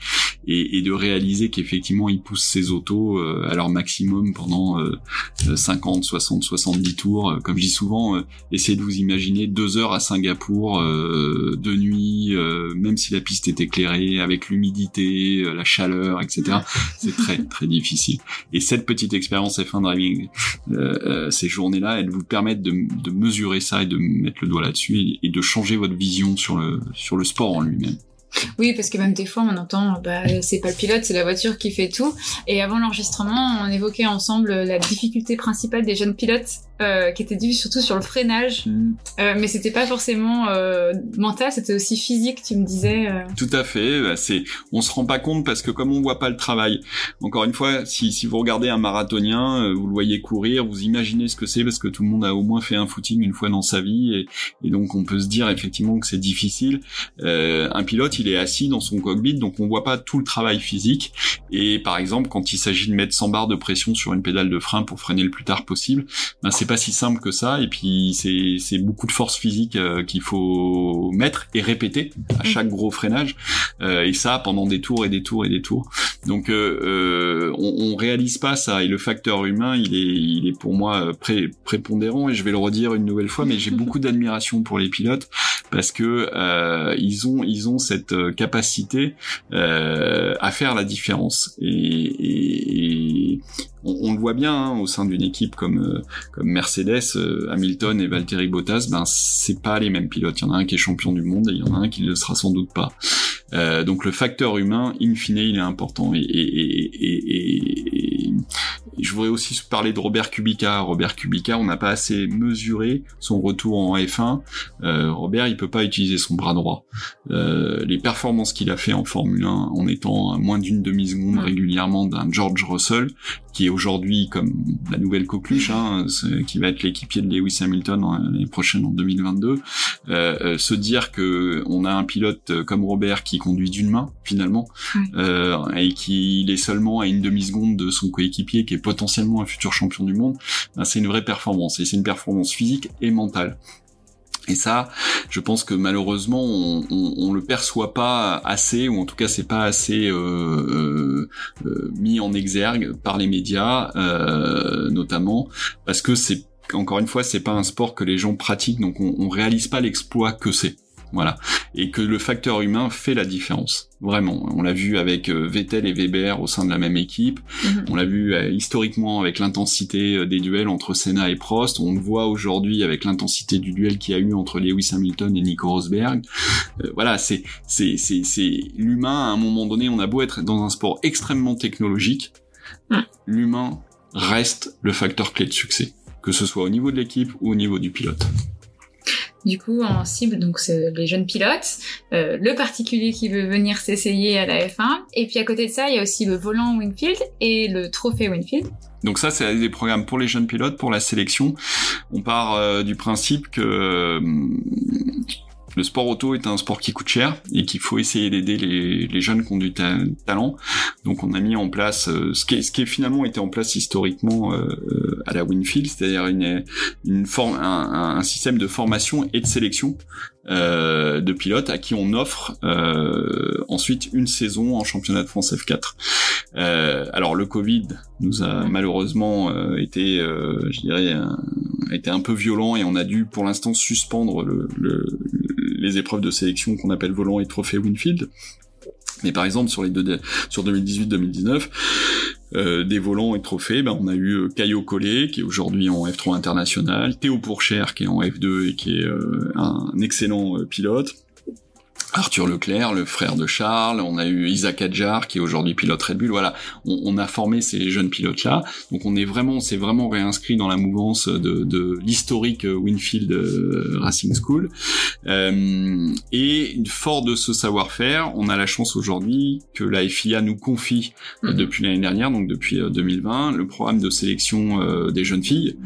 et, et de réaliser qu'effectivement ils poussent ces autos euh, à leur maximum pendant euh, 50, 60, 70 tours. Euh, Comme je dis souvent, euh, essayez de vous imaginer deux heures à Singapour de nuit, même si la piste est avec l'humidité, euh, la chaleur, etc. C'est très très difficile. Et cette petite expérience F1 driving, euh, euh, ces journées-là, elles vous permettent de, de mesurer ça et de mettre le doigt là-dessus et, et de changer votre vision sur le sur le sport en lui-même. Oui, parce que même des fois, on entend, bah, c'est pas le pilote, c'est la voiture qui fait tout. Et avant l'enregistrement, on évoquait ensemble la difficulté principale des jeunes pilotes, euh, qui était due surtout sur le freinage. Euh, mais c'était pas forcément euh, mental, c'était aussi physique, tu me disais. euh. Tout à fait. bah, C'est, on se rend pas compte parce que comme on voit pas le travail. Encore une fois, si, si vous regardez un marathonien, euh, vous le voyez courir, vous imaginez ce que c'est parce que tout le monde a au moins fait un footing une fois dans sa vie et, et donc on peut se dire effectivement que c'est difficile. Euh, un pilote, il est assis dans son cockpit, donc on voit pas tout le travail physique. Et par exemple, quand il s'agit de mettre 100 barres de pression sur une pédale de frein pour freiner le plus tard possible, ben c'est pas si simple que ça. Et puis c'est c'est beaucoup de force physique qu'il faut mettre et répéter à chaque gros freinage. et ça pendant des tours et des tours et des tours. Donc on, on réalise pas ça. Et le facteur humain, il est il est pour moi pré prépondérant. Et je vais le redire une nouvelle fois, mais j'ai beaucoup d'admiration pour les pilotes parce que euh, ils ont ils ont cette euh, capacité euh, à faire la différence et, et, et on, le voit bien hein, au sein d'une équipe comme euh, comme Mercedes, euh, Hamilton et Valtteri Bottas, ben c'est pas les mêmes pilotes. Il y en a un qui est champion du monde et il y en a un qui ne le sera sans doute pas. Euh, donc le facteur humain, in fine, il est important. Et, et, et, je voudrais aussi parler de Robert Kubica. Robert Kubica, on n'a pas assez mesuré son retour en F1. Euh, Robert, il peut pas utiliser son bras droit. Euh, les performances qu'il a fait en Formule 1 en étant à moins d'une demi seconde régulièrement d'un George Russell, qui est aujourd'hui comme la nouvelle coqueluche, hein, qui va être l'équipier de Lewis Hamilton l'année prochaine en 2022, euh, euh, se dire que on a un pilote comme Robert qui conduit d'une main finalement euh, et qu'il est seulement à une demi seconde de son coéquipier qui est potentiellement un futur champion du monde, ben, c'est une vraie performance et c'est une performance physique et mentale. Et ça, je pense que malheureusement, on, on, le perçoit pas assez, ou en tout cas, c'est pas assez euh, euh, euh, mis en exergue par les médias, notamment, parce que c'est encore une fois, c'est pas un sport que les gens pratiquent, donc on, on réalise pas l'exploit que c'est. Voilà. Et que le facteur humain fait la différence. Vraiment. On l'a vu avec euh, Vettel et Weber au sein de la même équipe. Mhm. On l'a vu euh, historiquement avec l'intensité euh, des duels entre Senna et Prost. On le voit aujourd'hui avec l'intensité du duel qu'il y a eu entre Lewis Hamilton et Nico Rosberg. voilà, c'est c'est c'est c'est l'humain à un moment donné. On a beau être dans un sport extrêmement technologique, l'humain reste le facteur clé de succès, que ce soit au niveau de l'équipe ou au niveau du pilote du coup en cible donc les jeunes pilotes, euh, le particulier qui veut venir s'essayer à la F1 et puis à côté de ça il y a aussi le volant Winfield et le trophée Winfield. Donc ça, c'est des programmes pour les jeunes pilotes, pour la sélection. On part euh, du principe que euh, le sport auto est un sport qui coûte cher et qu'il faut essayer d'aider les, jeunes qui ont du talent. Donc on a mis en place euh, ce, qui est, ce qui est finalement été en place historiquement euh, à la Winfield, c'est-à-dire une, une forme, un, un, système de formation et de sélection euh, de pilotes à qui on offre euh, ensuite une saison en championnat de France F4. Euh, alors le Covid nous a malheureusement euh, été, je dirais, été un peu violent et on a dû pour l'instant suspendre le, le, les épreuves de sélection qu'on appelle volant et trophée Winfield. Mais par exemple sur les deux sur 2018-2019, euh, des volants et trophées, ben, on a eu euh, Caillot Collet qui est aujourd'hui en F3 international, Théo Pourchère qui est en F2 et qui est euh, un excellent pilote, Arthur Leclerc, le frère de Charles, on a eu Isaac Adjar qui est aujourd'hui pilote Red Bull. Voilà, on, a formé ces jeunes pilotes là. Donc on est vraiment, c'est vraiment réinscrit dans la mouvance de, de l'historique Winfield euh, Racing School. Euh, et fort de ce savoir-faire, on a la chance aujourd'hui que la FIA nous confie euh, mhm. depuis l'année dernière, donc depuis 2020, le programme de sélection des jeunes filles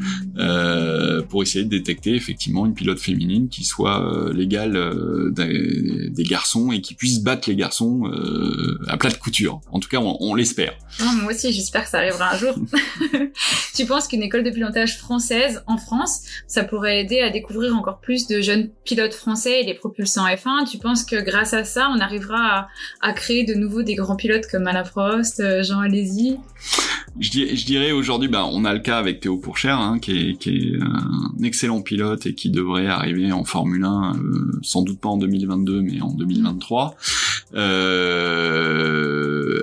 pour essayer de détecter effectivement une pilote féminine qui soit légale des garçons et qui puissent battre les garçons euh, à plat de couture. En tout cas, on, l'espère. moi aussi, j'espère que ça arrivera un jour. tu penses qu'une école de pilotage française en France, ça pourrait aider à découvrir encore plus de jeunes pilotes français et les propulser en F1 Tu penses que grâce à ça, on arrivera à, créer de nouveau des grands pilotes comme Alain Prost, euh, Jean Alési je, dirais aujourd'hui, bah, on a le cas avec Théo Pourchère, hein, qui, est, un excellent pilote et qui devrait arriver en Formule 1, euh, sans doute pas en 2022, mais en 2023. Euh,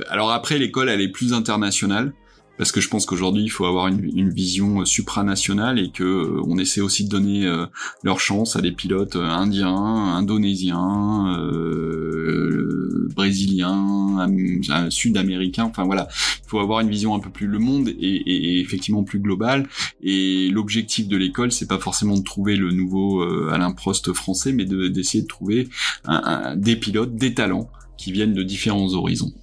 alors après, l'école, elle est plus internationale parce que je pense qu'aujourd'hui il faut avoir une, une, vision supranationale et que euh, on essaie aussi de donner euh, leur chance à des pilotes euh, indiens, indonésiens, euh, brésiliens, sud-américains. Enfin voilà, il faut avoir une vision un peu plus le monde et, effectivement plus globale. Et l'objectif de l'école, c'est pas forcément de trouver le nouveau Alain Prost français, mais d'essayer de, trouver des pilotes, des talents qui viennent de différents horizons.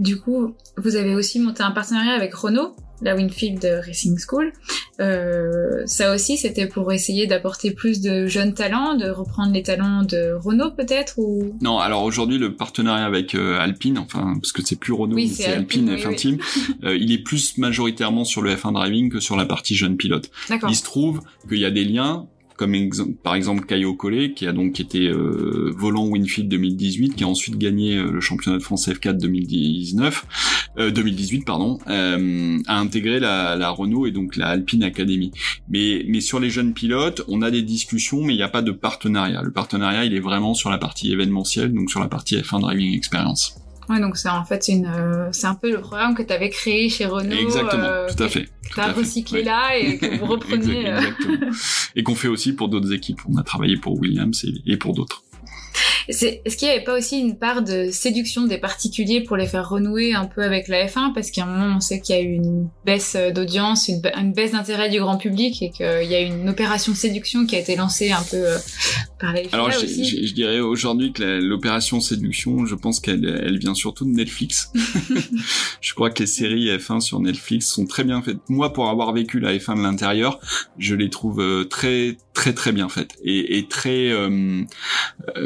Du coup, vous avez aussi monté un partenariat avec Renault la Winfield Racing School. Euh, ça aussi, c'était pour essayer d'apporter plus de jeunes talents, de reprendre les talents de Renault peut-être ou? Non, alors aujourd'hui le partenariat avec euh, Alpine, enfin parce que c'est plus Renault, Oui, c'est Alpine, Alpine, F1 oui, Team, euh, il est plus majoritairement sur le F1 driving que sur la partie jeune pilote. Il se trouve qu'il y a des liens comme par exemple Caio Collet qui a donc été euh, volant Winfield 2018 qui a ensuite gagné euh, le championnat de France F4 2019 euh, 2018 pardon euh, a intégré la, la Renault et donc la Alpine Academy. Mais mais sur les jeunes pilotes on a des discussions mais il n'y a pas de partenariat. Le partenariat il est vraiment sur la partie événementielle donc sur la partie F1 Driving Experience Ouais, donc c'est en fait c'est une, euh, c'est un peu le programme que tu avais créé chez Renault. exactement euh, tout à fait à fait. recyclé Ouais. là et que vous reprenez. Euh, exactement. et qu'on fait aussi pour d'autres équipes on a travaillé pour Williams et, et pour d'autres Est-ce qu'il n'y avait pas aussi une part de séduction des particuliers pour les faire renouer un peu avec la F1 Parce qu'à un moment, on sait qu'il y a eu une baisse euh, d'audience, une, ba- une baisse d'intérêt du grand public et qu'il y a eu une opération séduction qui a été lancée un peu euh, par la FIA Alors, je, aussi. je- je dirais aujourd'hui que l'opération séduction, je pense qu'elle elle vient surtout de Netflix. je crois que les séries F1 sur Netflix sont très bien faites. Moi, pour avoir vécu la F1 de l'intérieur, je les trouve euh, très très très bien faites et, et très euh,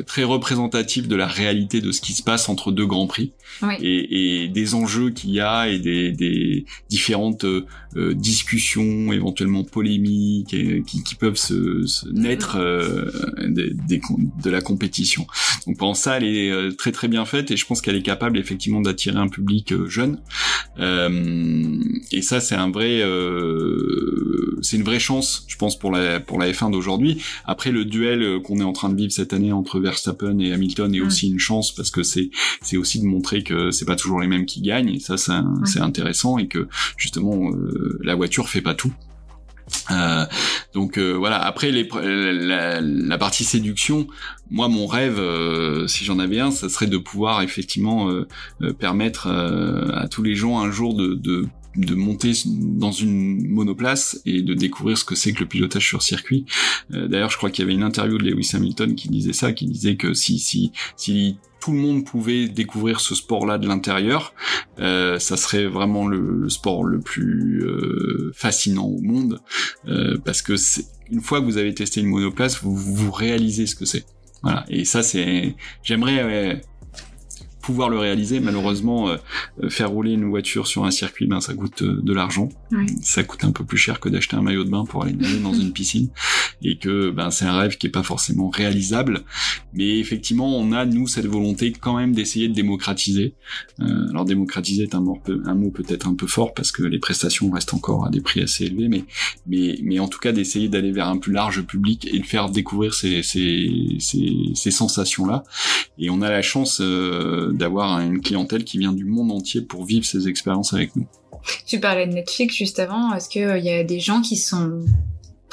très représentatives de la réalité de ce qui se passe entre deux grands prix Oui. et, et des enjeux qu'il y a et des, des différentes euh, euh, discussions éventuellement polémiques et, qui, qui peuvent se, se naître euh, des, des de la compétition. Donc pendant ça, elle est euh, très très bien faite et je pense qu'elle est capable effectivement d'attirer un public euh, jeune. Euh, et ça, c'est un vrai, euh, c'est une vraie chance, je pense pour la pour la F1 d'aujourd'hui. Après le duel euh, qu'on est en train de vivre cette année entre Verstappen et Hamilton est aussi une chance parce que c'est c'est aussi de montrer que c'est pas toujours les mêmes qui gagnent et ça c'est un- c'est intéressant et que justement euh, la voiture fait pas tout. Euh, donc euh, voilà. Après les, la, la partie séduction, moi mon rêve, euh, si j'en avais un, ça serait de pouvoir effectivement euh, euh, permettre euh, à tous les gens un jour de, de de monter dans une monoplace et de découvrir ce que c'est que le pilotage sur circuit. D'ailleurs, je crois qu'il y avait une interview de Lewis Hamilton qui disait ça, qui disait que si si si tout le monde pouvait découvrir ce sport-là de l'intérieur, euh, ça serait vraiment le, sport le plus euh, fascinant au monde, euh, parce que une fois que vous avez testé une monoplace, vous, vous réalisez ce que c'est. Voilà. Et ça, c'est, j'aimerais pouvoir le réaliser. Malheureusement, euh, euh, faire rouler une voiture sur un circuit, ben ça coûte euh, de l'argent. Ça coûte un peu plus cher que d'acheter un maillot de bain pour aller nager dans une piscine. Et que ben c'est un rêve qui est pas forcément réalisable. Mais effectivement, on a nous cette volonté quand même d'essayer de démocratiser. Euh, alors démocratiser est un mot, peu- un mot peut-être un peu fort parce que les prestations restent encore à des prix assez élevés, mais mais mais en tout cas d'essayer d'aller vers un plus large public et de faire découvrir ces ces ces, ces sensations là. Et on a la chance euh, d'avoir une clientèle qui vient du monde entier pour vivre ces expériences avec nous. Tu parlais de Netflix juste avant. Est-ce qu'il y a des gens qui sont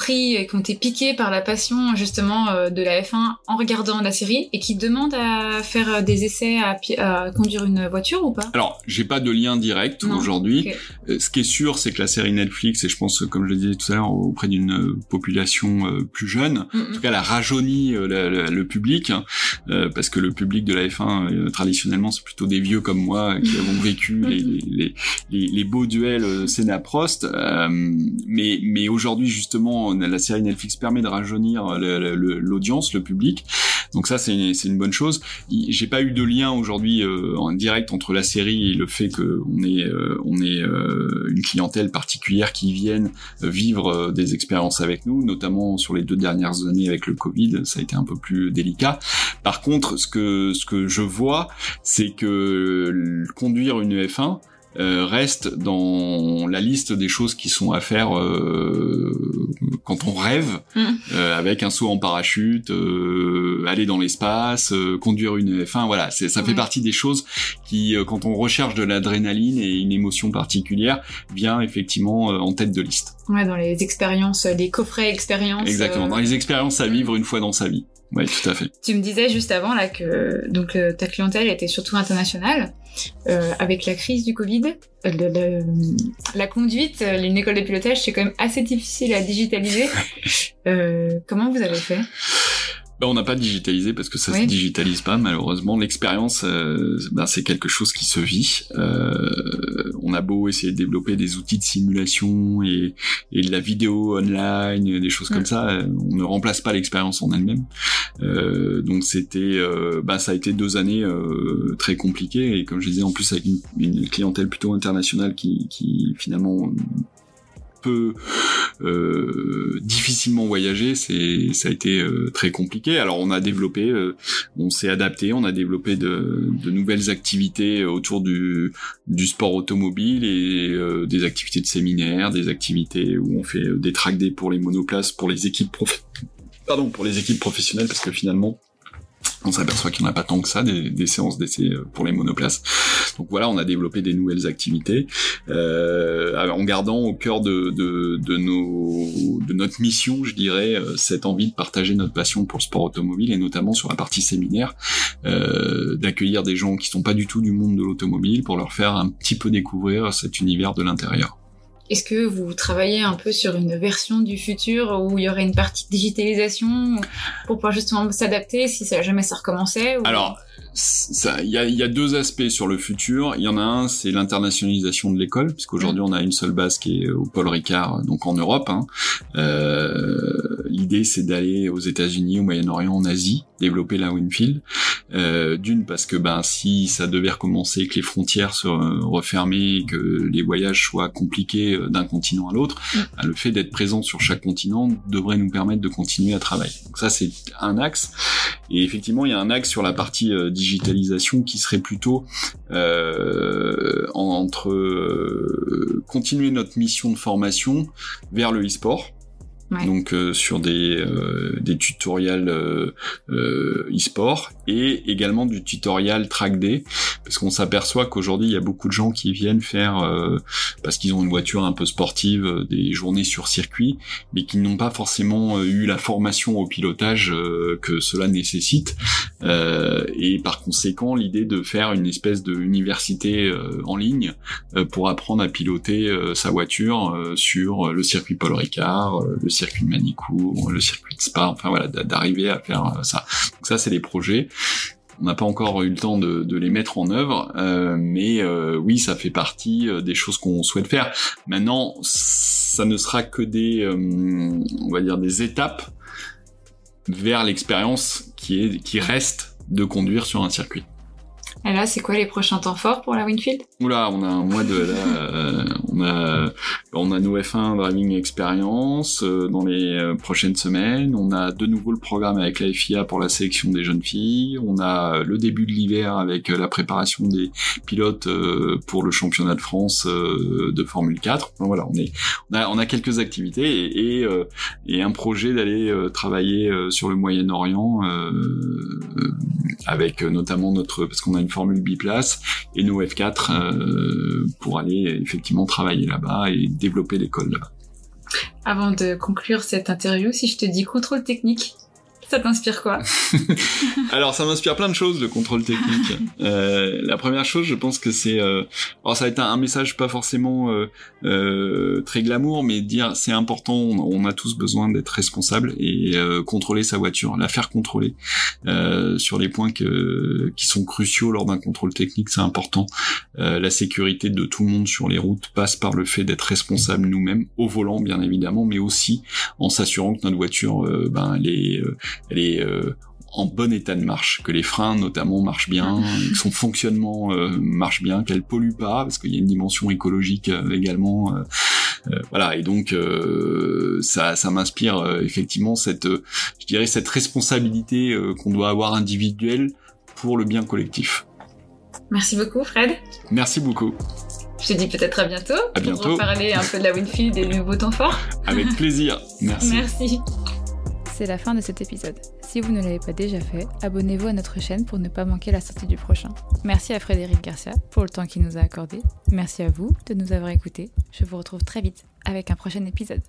pris et qui ont été piqués par la passion justement euh, de la F1 en regardant la série et qui demandent à faire euh, des essais à, à conduire une voiture ou pas? Alors, j'ai pas de lien direct aujourd'hui. ok. Euh, ce qui est sûr, c'est que la série Netflix, et je pense, comme je le disais tout à l'heure, auprès d'une population plus jeune, Mm, en mm. tout cas, elle a rajeuni la- la- le public, hein, euh, parce que le public de la F1, euh, traditionnellement, c'est plutôt des vieux comme moi qui avons vécu les, les, les, les- les beaux duels Senna-Prost. euh, mais mais aujourd'hui, justement, la série Netflix permet de rajeunir l'audience, le public. Donc ça, c'est une, bonne chose. J'ai pas eu de lien aujourd'hui euh, en direct entre la série et le fait qu'on ait, euh, on euh, une clientèle particulière qui vienne euh, vivre euh, des expériences avec nous, notamment sur les deux dernières années avec le Covid, ça a été un peu plus délicat. Par contre, ce que ce que je vois, c'est que le- conduire une F1 euh, reste dans la liste des choses qui sont à faire euh, quand on rêve, Mm. euh, avec un saut en parachute, euh, aller dans l'espace, euh, conduire une F1, voilà, c'est, ça fait Ouais. partie des choses qui, euh, quand on recherche de l'adrénaline et une émotion particulière, vient effectivement euh, en tête de liste. Ouais, dans les expériences, les coffrets expériences. Exactement, dans les expériences à vivre une fois dans sa vie. Oui, tout à fait. Tu me disais juste avant là que donc euh, ta clientèle était surtout internationale. Euh, avec la crise du Covid, euh, le- le- la conduite, euh, une école de pilotage, c'est quand même assez difficile à digitaliser. Euh, comment vous avez fait? Ben, on n'a pas digitalisé parce que ça se digitalise pas malheureusement. L'expérience, euh, ben, c'est quelque chose qui se vit. Euh, on a beau essayer de développer des outils de simulation et, et de la vidéo online, des choses comme ça, euh, on ne remplace pas l'expérience en elle-même. Euh, donc c'était, ben, ça a été deux années très compliquées et comme je disais en plus avec une, une clientèle plutôt internationale qui, qui finalement euh, difficilement voyager, c'est ça a été euh, très compliqué. Alors on a développé, euh, on s'est adapté, on a développé de, nouvelles activités autour du, du sport automobile et des activités de séminaire, des activités où on fait des track days pour les monoplaces, pour les équipes prof... pardon pour les équipes professionnelles parce que finalement on s'aperçoit qu'il n'y en a pas tant que ça des, séances d'essai euh, pour les monoplaces. Donc voilà, on a développé des nouvelles activités euh, en gardant au cœur de, de, nos, de notre mission, je dirais, euh, cette envie de partager notre passion pour le sport automobile et notamment sur la partie séminaire, d'accueillir des gens qui sont pas du tout du monde de l'automobile pour leur faire un petit peu découvrir cet univers de l'intérieur. Est-ce que vous travaillez un peu sur une version du futur où il y aurait une partie de digitalisation pour pouvoir justement s'adapter si ça jamais ça recommençait il y a, y a, deux aspects sur le futur. Il y en a un, c'est l'internationalisation de l'école, puisqu'aujourd'hui on a une seule base qui est au Paul Ricard, donc en Europe. Hein. Euh, L'idée, c'est d'aller aux États-Unis, au Moyen-Orient, en Asie, développer la Winfield. Euh, D'une, parce que ben si ça devait recommencer, que les frontières soient refermées, que les voyages soient compliqués euh, d'un continent à l'autre, mm. ben, le fait d'être présent sur chaque continent devrait nous permettre de continuer à travailler. Donc ça, c'est un axe. Et effectivement, il y a un axe sur la partie euh, digitalisation qui serait plutôt euh, entre euh, continuer notre mission de formation vers le e-sport. Donc euh, sur des, euh, des tutoriels euh, e-sport et également du tutoriel track day. Parce qu'on s'aperçoit qu'aujourd'hui il y a beaucoup de gens qui viennent faire parce qu'ils ont une voiture un peu sportive des journées sur circuit mais qui n'ont pas forcément eu la formation au pilotage que cela nécessite et par conséquent l'idée de faire une espèce de université en ligne pour apprendre à piloter sa voiture sur le circuit Paul Ricard le circuit de le circuit de Spa, enfin voilà, d'arriver à faire euh, ça. Donc ça, c'est les projets. On n'a pas encore eu le temps de, les mettre en œuvre, euh, mais euh, oui, ça fait partie des choses qu'on souhaite faire. Maintenant, ça ne sera que des, on va dire, des étapes vers l'expérience qui est, qui reste de conduire sur un circuit. Et là, c'est quoi les prochains temps forts pour la Winfield? Oula, on a un mois de euh, on a on a nos F1 Driving Experience euh, dans les euh, prochaines semaines. On a de nouveau le programme avec la FIA pour la sélection des jeunes filles. On a le début de l'hiver avec la préparation des pilotes pour le championnat de France de Formule 4. voilà, on est on a on a quelques activités et et, et un projet d'aller travailler sur le Moyen-Orient avec notamment notre parce qu'on a une formule biplace et nos F4 euh, pour aller effectivement travailler là-bas et développer l'école là-bas. Avant de conclure cette interview, si je te dis contrôle technique, ça t'inspire quoi Alors ça m'inspire plein de choses le contrôle technique. euh, la première chose, je pense que c'est, euh... alors ça va être un, message pas forcément euh, euh, très glamour, mais dire c'est important. On, a tous besoin d'être responsable et euh, contrôler sa voiture, la faire contrôler euh, sur les points que, qui sont cruciaux lors d'un contrôle technique, c'est important. la sécurité de tout le monde sur les routes passe par le fait d'être responsable nous-mêmes au volant, bien évidemment, mais aussi en s'assurant que notre voiture, ben, elle est elle est euh, en bon état de marche, que les freins notamment marchent bien, que son fonctionnement euh, marche bien, qu'elle pollue pas, parce qu'il y a une dimension écologique euh, également. voilà, et donc ça, ça m'inspire effectivement cette, je dirais cette responsabilité qu'on doit avoir individuelle pour le bien collectif. Merci beaucoup, Fred. Merci beaucoup. Je te dis peut-être à bientôt. À bientôt. Pour parler un peu de la Winfield et le nouveau temps fort. Avec plaisir. Merci. Merci c'est la fin de cet épisode. Si vous ne l'avez pas déjà fait, abonnez-vous à notre chaîne pour ne pas manquer la sortie du prochain. Merci à Frédéric Garcia pour le temps qu'il nous a accordé. Merci à vous de nous avoir écoutés. Je vous retrouve très vite avec un prochain épisode.